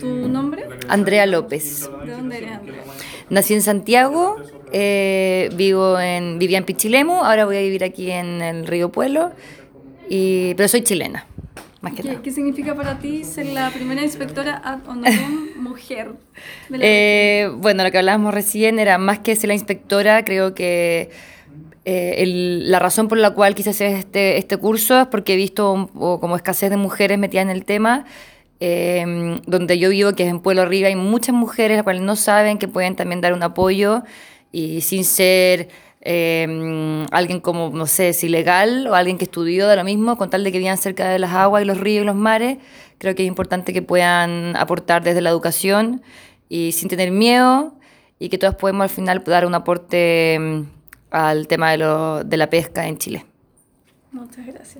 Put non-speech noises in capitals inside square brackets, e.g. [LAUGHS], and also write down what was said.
¿Tu nombre? Andrea López. ¿De dónde eres, Andrea? Nací en Santiago, eh, vivo en, vivía en Pichilemu, ahora voy a vivir aquí en el Río Pueblo, y, pero soy chilena, más que ¿Qué, nada. qué significa para ti ser la primera inspectora ad honorem [LAUGHS] mujer? de la- Eh, bueno, lo que hablábamos recién era más que ser la inspectora, creo que eh, el- la razón por la cual quise hacer este, este curso es porque he visto un- o como escasez de mujeres metidas en el tema. Eh, donde yo vivo, que es en Pueblo Arriba, hay muchas mujeres las cuales no saben que pueden también dar un apoyo y sin ser eh, alguien como, no sé, si ilegal o alguien que estudió de lo mismo, con tal de que vivan cerca de las aguas y los ríos y los mares, creo que es importante que puedan aportar desde la educación y sin tener miedo y que todos podemos al final dar un aporte mm, al tema de, lo- de la pesca en Chile. Muchas gracias.